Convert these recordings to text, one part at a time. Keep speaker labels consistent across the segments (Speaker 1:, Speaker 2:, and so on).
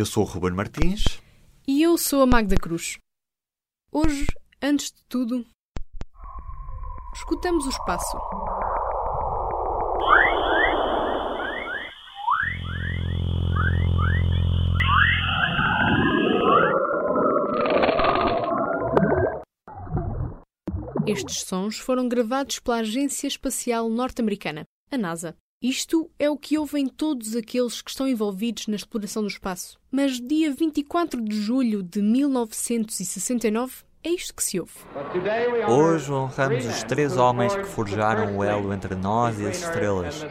Speaker 1: Eu sou o Ruben Martins.
Speaker 2: E eu sou a Magda Cruz. Hoje, antes de tudo, escutamos o espaço. Estes sons foram gravados pela Agência Espacial Norte-Americana, a NASA. Isto é o que ouvem todos aqueles que estão envolvidos na exploração do espaço. Mas dia 24 de julho de 1969 é isto que se ouve.
Speaker 1: Hoje honramos os três homens que forjaram o elo entre nós e as estrelas.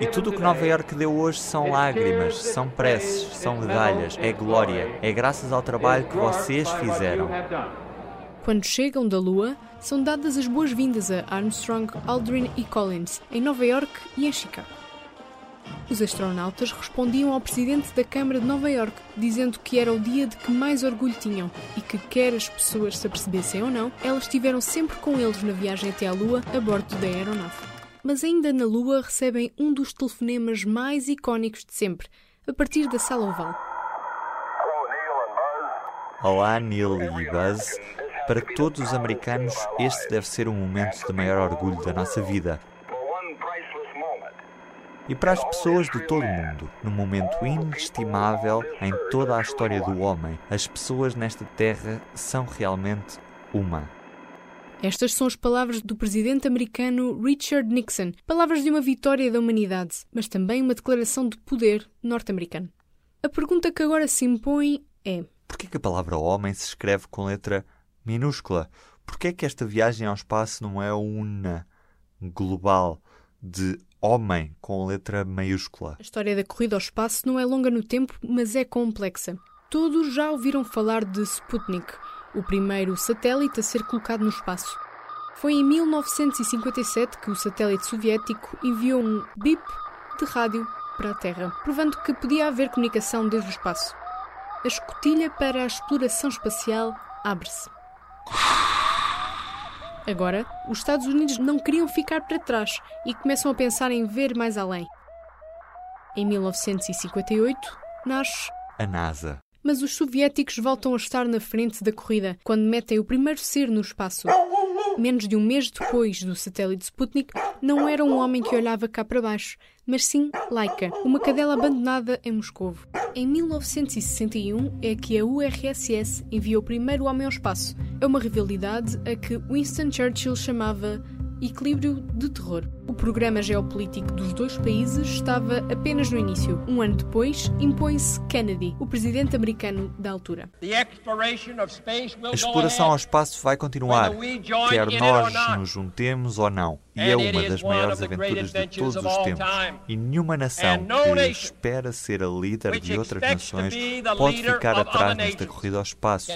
Speaker 1: E tudo o que Nova York deu hoje são lágrimas, são preces, são medalhas, é glória, é graças ao trabalho que vocês fizeram.
Speaker 2: Quando chegam da Lua, são dadas as boas-vindas a Armstrong, Aldrin e Collins, em Nova York e em Chicago. Os astronautas respondiam ao presidente da Câmara de Nova York, dizendo que era o dia de que mais orgulho tinham e que, quer as pessoas se apercebessem ou não, elas estiveram sempre com eles na viagem até à Lua a bordo da aeronave. Mas ainda na Lua recebem um dos telefonemas mais icónicos de sempre, a partir da sala oval.
Speaker 1: Olá, Neil e Buzz. Para todos os americanos, este deve ser um momento de maior orgulho da nossa vida. E para as pessoas de todo o mundo, num momento inestimável em toda a história do homem, as pessoas nesta terra são realmente uma.
Speaker 2: Estas são as palavras do presidente americano Richard Nixon, palavras de uma vitória da humanidade, mas também uma declaração de poder norte-americano. A pergunta que agora se impõe é:
Speaker 1: por que a palavra homem se escreve com letra minúscula. Porquê é que esta viagem ao espaço não é una, global, de homem com letra maiúscula?
Speaker 2: A história da corrida ao espaço não é longa no tempo, mas é complexa. Todos já ouviram falar de Sputnik, o primeiro satélite a ser colocado no espaço. Foi em 1957 que o satélite soviético enviou um bip de rádio para a Terra, provando que podia haver comunicação desde o espaço. A escotilha para a exploração espacial abre-se. Agora, os Estados Unidos não queriam ficar para trás e começam a pensar em ver mais além. Em 1958, nasce
Speaker 1: a NASA.
Speaker 2: Mas os soviéticos voltam a estar na frente da corrida quando metem o primeiro ser no espaço. Menos de um mês depois do satélite Sputnik, não era um homem que olhava cá para baixo, mas sim Laika, uma cadela abandonada em Moscovo. Em 1961 é que a URSS enviou o primeiro homem ao espaço. É uma rivalidade a que Winston Churchill chamava equilíbrio de terror. O programa geopolítico dos dois países estava apenas no início. Um ano depois, impõe-se Kennedy, o presidente americano da altura.
Speaker 1: A exploração ao espaço vai continuar, quer nós nos juntemos ou não. E é uma das maiores aventuras de todos os tempos. E nenhuma nação que espera ser a líder de outras nações pode ficar atrás nesta corrida ao espaço.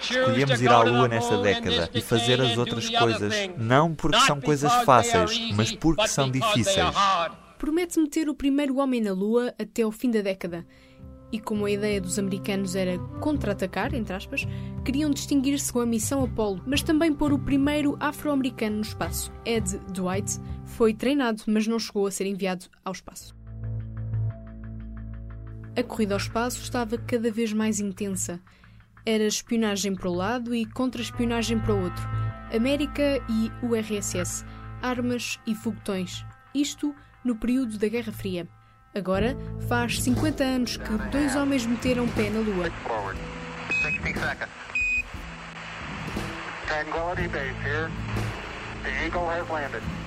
Speaker 1: Escolhemos ir à Lua nesta década e fazer as outras coisas, não porque são coisas fáceis, mas porque são difíceis.
Speaker 2: Promete meter o primeiro homem na Lua até ao fim da década. E como a ideia dos americanos era contra-atacar, entre aspas, queriam distinguir-se com a missão Apollo, mas também pôr o primeiro afro-americano no espaço. Ed Dwight foi treinado, mas não chegou a ser enviado ao espaço. A corrida ao espaço estava cada vez mais intensa. Era espionagem para o lado e contra-espionagem para o outro. América e URSS, armas e foguetões. Isto no período da Guerra Fria. Agora faz 50 anos que dois homens meteram pé na Lua.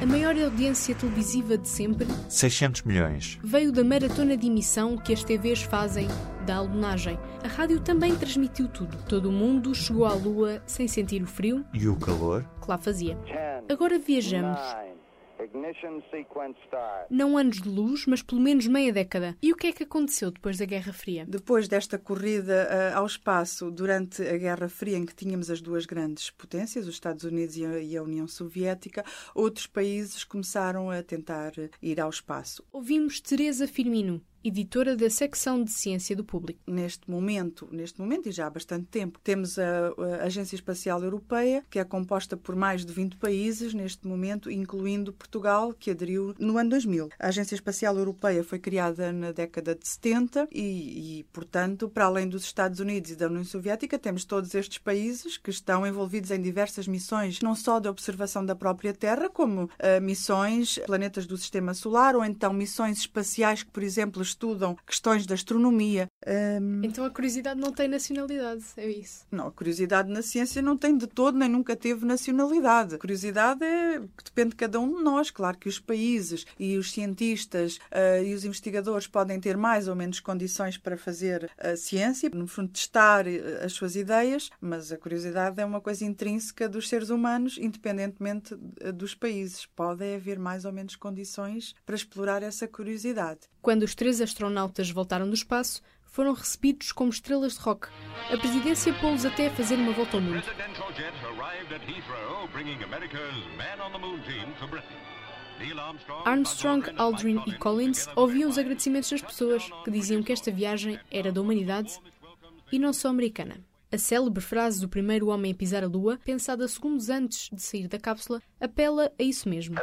Speaker 2: A maior audiência televisiva de sempre,
Speaker 1: 600 milhões,
Speaker 2: veio da maratona de emissão que as TVs fazem da alunagem. A rádio também transmitiu tudo. Todo o mundo chegou à Lua sem sentir o frio
Speaker 1: e o calor
Speaker 2: que lá fazia. Agora viajamos. Não anos de luz, mas pelo menos meia década. E o que é que aconteceu depois da Guerra Fria?
Speaker 3: Depois desta corrida uh, ao espaço, durante a Guerra Fria, em que tínhamos as duas grandes potências, os Estados Unidos e a, e a União Soviética, outros países começaram a tentar ir ao espaço.
Speaker 2: Ouvimos Teresa Firmino, editora da secção de Ciência do Público.
Speaker 3: Neste momento, neste momento e já há bastante tempo, temos a, a, Agência Espacial Europeia, que é composta por mais de 20 países neste momento, incluindo Portugal, que aderiu no ano 2000. A Agência Espacial Europeia foi criada na década de 70 e, e portanto, para além dos Estados Unidos e da União Soviética, temos todos estes países que estão envolvidos em diversas missões, não só de observação da própria Terra, como uh, missões planetas do Sistema Solar ou então missões espaciais que, por exemplo, estudam questões da astronomia.
Speaker 2: Um... Então a curiosidade não tem nacionalidade, é isso?
Speaker 3: Não, a curiosidade na ciência não tem de todo, nem nunca teve nacionalidade. A curiosidade é depende de cada um de nós. Claro que os países e os cientistas uh, e os investigadores podem ter mais ou menos condições para fazer a ciência, no fundo, testar eh, as suas ideias, mas a curiosidade é uma coisa intrínseca dos seres humanos, independentemente dos países. Pode haver mais ou menos condições para explorar essa curiosidade.
Speaker 2: Quando os três astronautas voltaram do espaço, foram recebidos como estrelas de rock. A presidência pô-los até a fazer uma volta ao mundo. Armstrong, Aldrin e Collins ouviam os agradecimentos das pessoas que diziam que esta viagem era da humanidade e não só americana. A célebre frase do primeiro homem a pisar a Lua, pensada segundos antes de sair da cápsula, apela a isso mesmo.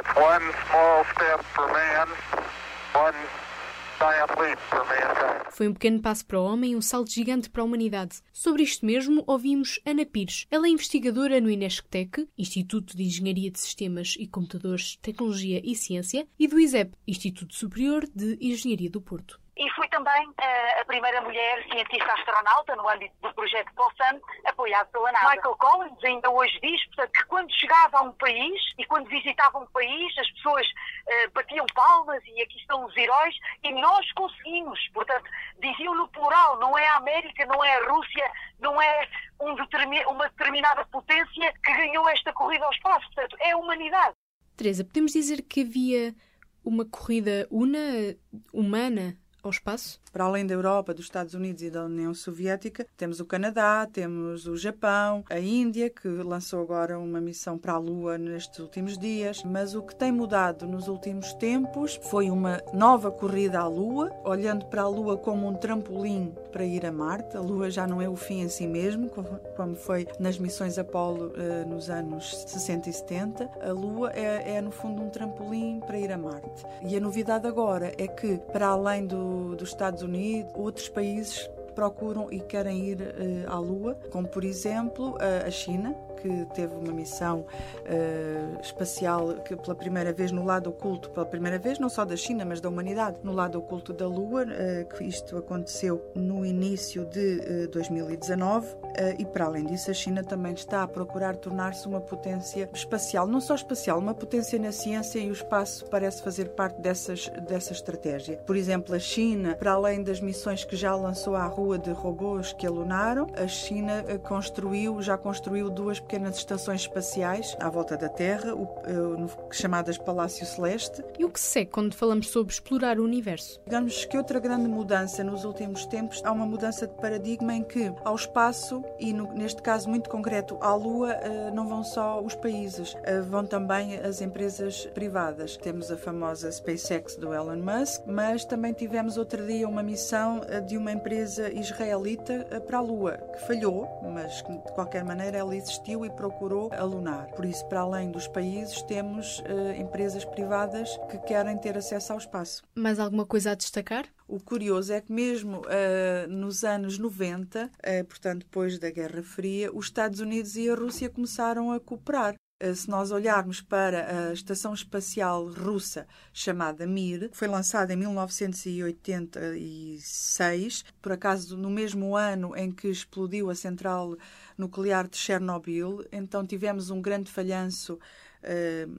Speaker 2: Foi um pequeno passo para o homem e um salto gigante para a humanidade. Sobre isto mesmo, ouvimos Ana Pires. Ela é investigadora no INESCTEC, Instituto de Engenharia de Sistemas e Computadores, Tecnologia e Ciência, e do ISEP, Instituto Superior de Engenharia do Porto.
Speaker 4: E fui também uh, a primeira mulher cientista astronauta no âmbito do projeto Pulsan, apoiado pela NASA. Michael Collins ainda hoje diz portanto, que quando chegava a um país e quando visitava um país, as pessoas uh, batiam palmas e aqui estão os heróis e nós conseguimos. Portanto, diziam no plural, não é a América, não é a Rússia, não é um determin uma determinada potência que ganhou esta corrida ao espaço. Portanto, é a humanidade.
Speaker 2: Teresa, podemos dizer que havia uma corrida una, humana ao espaço?
Speaker 3: Para além da Europa, dos Estados Unidos e da União Soviética, temos o Canadá, temos o Japão, a Índia, que lançou agora uma missão para a Lua nestes últimos dias. Mas o que tem mudado nos últimos tempos foi uma nova corrida à Lua, olhando para a Lua como um trampolim para ir a Marte. A Lua já não é o fim em si mesmo, como foi nas missões Apolo eh, nos anos 60 e 70. A Lua é, é, no fundo, um trampolim para ir a Marte. E a novidade agora é que, para além do, dos Estados Unidos, outros países procuram e querem ir uh, à Lua, como por exemplo a China, que teve uma missão uh, espacial que pela primeira vez no lado oculto, pela primeira vez não só da China, mas da humanidade, no lado oculto da Lua, uh, que isto aconteceu no início de uh, 2019 e para além disso a China também está a procurar tornar-se uma potência espacial, não só espacial, uma potência na ciência e o espaço parece fazer parte dessas, dessa estratégia. Por exemplo, a China, para além das missões que já lançou à rua de robôs que alunaram, a China construiu, já construiu duas pequenas estações espaciais à volta da Terra, o, o, chamadas Palácio Celeste.
Speaker 2: E o que se segue quando falamos sobre explorar o universo?
Speaker 3: Digamos que outra grande mudança nos últimos tempos, há uma mudança de paradigma em que ao espaço, e no, neste caso muito concreto à Lua, eh, não vão só os países, eh, vão também as empresas privadas. Temos a famosa SpaceX do Elon Musk, mas também tivemos outro dia uma missão eh, de uma empresa israelita para a Lua, que falhou, mas de qualquer maneira ela existiu e procurou alunar. Por isso, para além dos países, temos uh, empresas privadas que querem ter acesso ao espaço.
Speaker 2: Mais alguma coisa a destacar?
Speaker 3: O curioso é que mesmo uh, nos anos 90, uh, eh, portanto depois da Guerra Fria, os Estados Unidos e a Rússia começaram a cooperar se nós olharmos para a estação espacial russa chamada Mir, que foi lançada em 1986, por acaso no mesmo ano em que explodiu a central nuclear de Chernobyl, então tivemos um grande falhanço uh,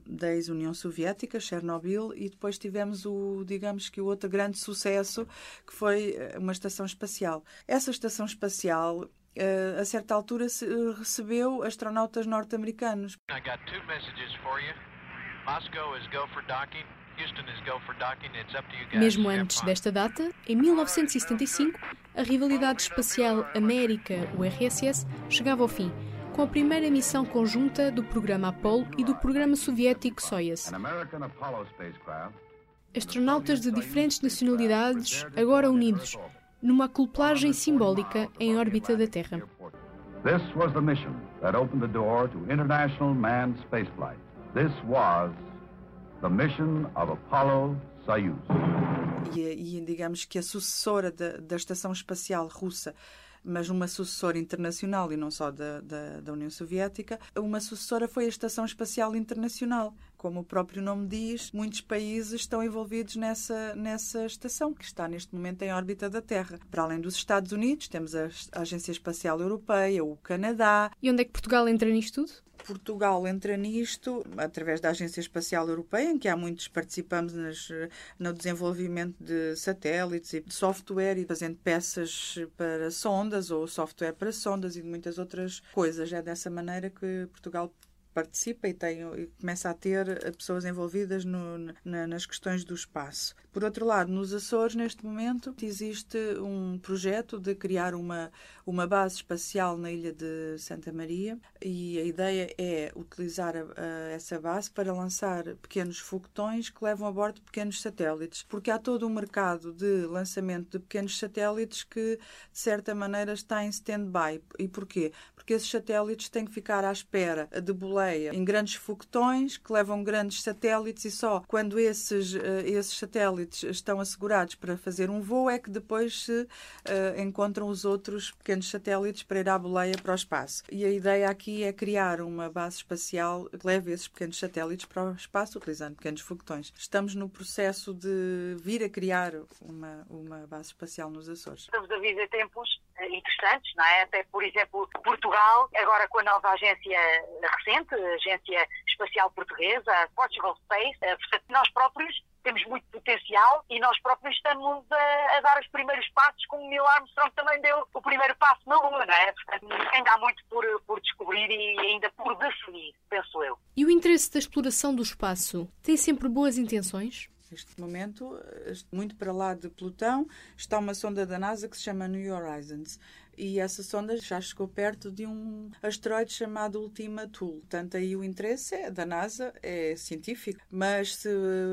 Speaker 3: da ex-União Soviética, Chernobyl, e depois tivemos o, digamos que o outro grande sucesso, que foi uma estação espacial. Essa estação espacial Uh, a certa altura se, uh, recebeu astronautas norte-americanos.
Speaker 2: Mesmo antes desta data, em 1975, a rivalidade espacial América-URSS chegava ao fim, com a primeira missão conjunta do programa Apollo e do programa soviético Soyuz. Astronautas de diferentes nacionalidades, agora unidos, numa acoplagem simbólica em órbita da Terra. This was the mission that opened the door to international manned spaceflight. This was the mission of Apollo Soyuz. E, e digamos que a sucessora da, da estação espacial russa mas uma sucessora internacional e não só da, da, da, União Soviética. Uma sucessora foi a Estação Espacial Internacional. Como o próprio nome diz, muitos países estão envolvidos nessa, nessa estação, que está neste momento em órbita da Terra. Para além dos Estados Unidos, temos a Agência Espacial Europeia, o Canadá. E onde é que Portugal entra nisto tudo?
Speaker 3: Portugal entra nisto através da Agência Espacial Europeia, em que há muitos participamos nas, no desenvolvimento de satélites e de software e fazendo peças para sondas ou software para sondas e muitas outras coisas. É dessa maneira que Portugal participa e, tem, e começa a ter pessoas envolvidas no, na, nas questões do espaço. Por outro lado, nos Açores, neste momento, existe um projeto de criar uma, uma base espacial na ilha de Santa Maria e a ideia é utilizar a, a, essa base para lançar pequenos foguetões que levam a bordo pequenos satélites, porque há todo um mercado de lançamento de pequenos satélites que, de certa maneira, está em stand-by. E porquê? Porque esses satélites têm que ficar à espera de boleia em grandes foguetões que levam grandes satélites e só quando esses, uh, esses satélites estão assegurados para fazer um voo é que depois se uh, encontram os outros pequenos satélites para ir à boleia para o espaço. E a ideia aqui é criar uma base espacial que leve esses pequenos satélites para o espaço utilizando pequenos foguetões. Estamos no processo de vir a criar uma, uma base espacial nos Açores.
Speaker 4: Estamos a viver tempos eh, interessantes, não é? Até, por exemplo, Portugal, agora com a nova agência recente, a Agência Espacial Portuguesa, Portugal Space, eh, portanto, nós próprios temos muito potencial e nós próprios estamos a, a, dar os primeiros passos, como Neil Armstrong também deu o primeiro passo na Lua, não é? Portanto, ainda há muito por, por descobrir e ainda por definir, penso eu.
Speaker 2: E o interesse da exploração do espaço tem sempre boas intenções?
Speaker 3: Neste momento, muito para lá de Plutão, está uma sonda da NASA que se chama New Horizons e essa sonda já chegou perto de um asteroide chamado Ultima Thule. Portanto, aí o interesse é, da NASA é científico. Mas se,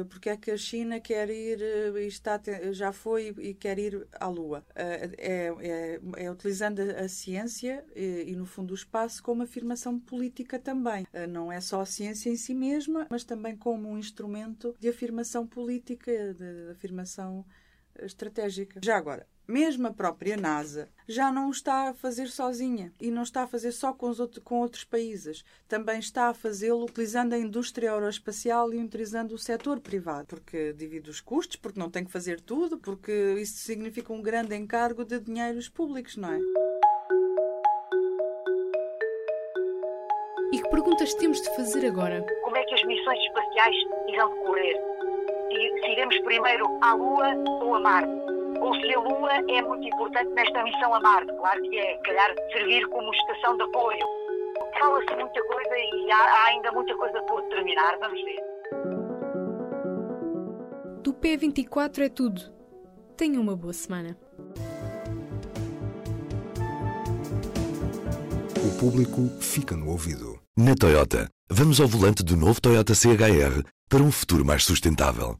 Speaker 3: porque é que a China quer ir, eh, está, já foi e quer ir à Lua? Eh, é, é, é utilizando a, ciência e, e, no fundo, o espaço como afirmação política também. Eh, não é só a ciência em si mesma, mas também como um instrumento de afirmação política, de, de afirmação estratégica. Já agora, mesmo a própria NASA já não o está a fazer sozinha e não está a fazer só com, outros, com outros países. Também está a fazê-lo utilizando a indústria aeroespacial e utilizando o setor privado, porque divide os custos, porque não tem que fazer tudo, porque isso significa um grande encargo de dinheiros públicos, não é?
Speaker 2: E que perguntas temos de fazer agora?
Speaker 4: Como é que as missões espaciais irão decorrer? Primeiro à Lua ou a Marte? ou se a Lua é muito importante nesta missão a Marte. Claro que é, calhar, servir como estação de apoio. Fala-se muita coisa e há, há ainda muita coisa por terminar, vamos ver.
Speaker 2: Do P24 é tudo. Tenha uma boa semana.
Speaker 5: O público fica no ouvido. Na Toyota, vamos ao volante do novo Toyota CHR para um futuro mais sustentável.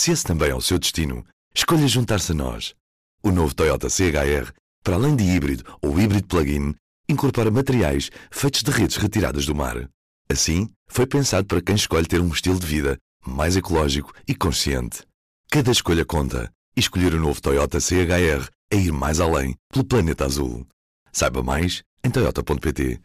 Speaker 5: Se esse também é o seu destino, Escolha juntar-se a nós. O novo Toyota CHR, para além de híbrido ou híbrido plug-in, incorpora materiais feitos de redes retiradas do mar. Assim, foi pensado para quem escolhe ter um estilo de vida mais ecológico e consciente. Cada escolha conta e escolher o novo Toyota CHR é ir mais além pelo planeta azul. Saiba mais em toyota.pt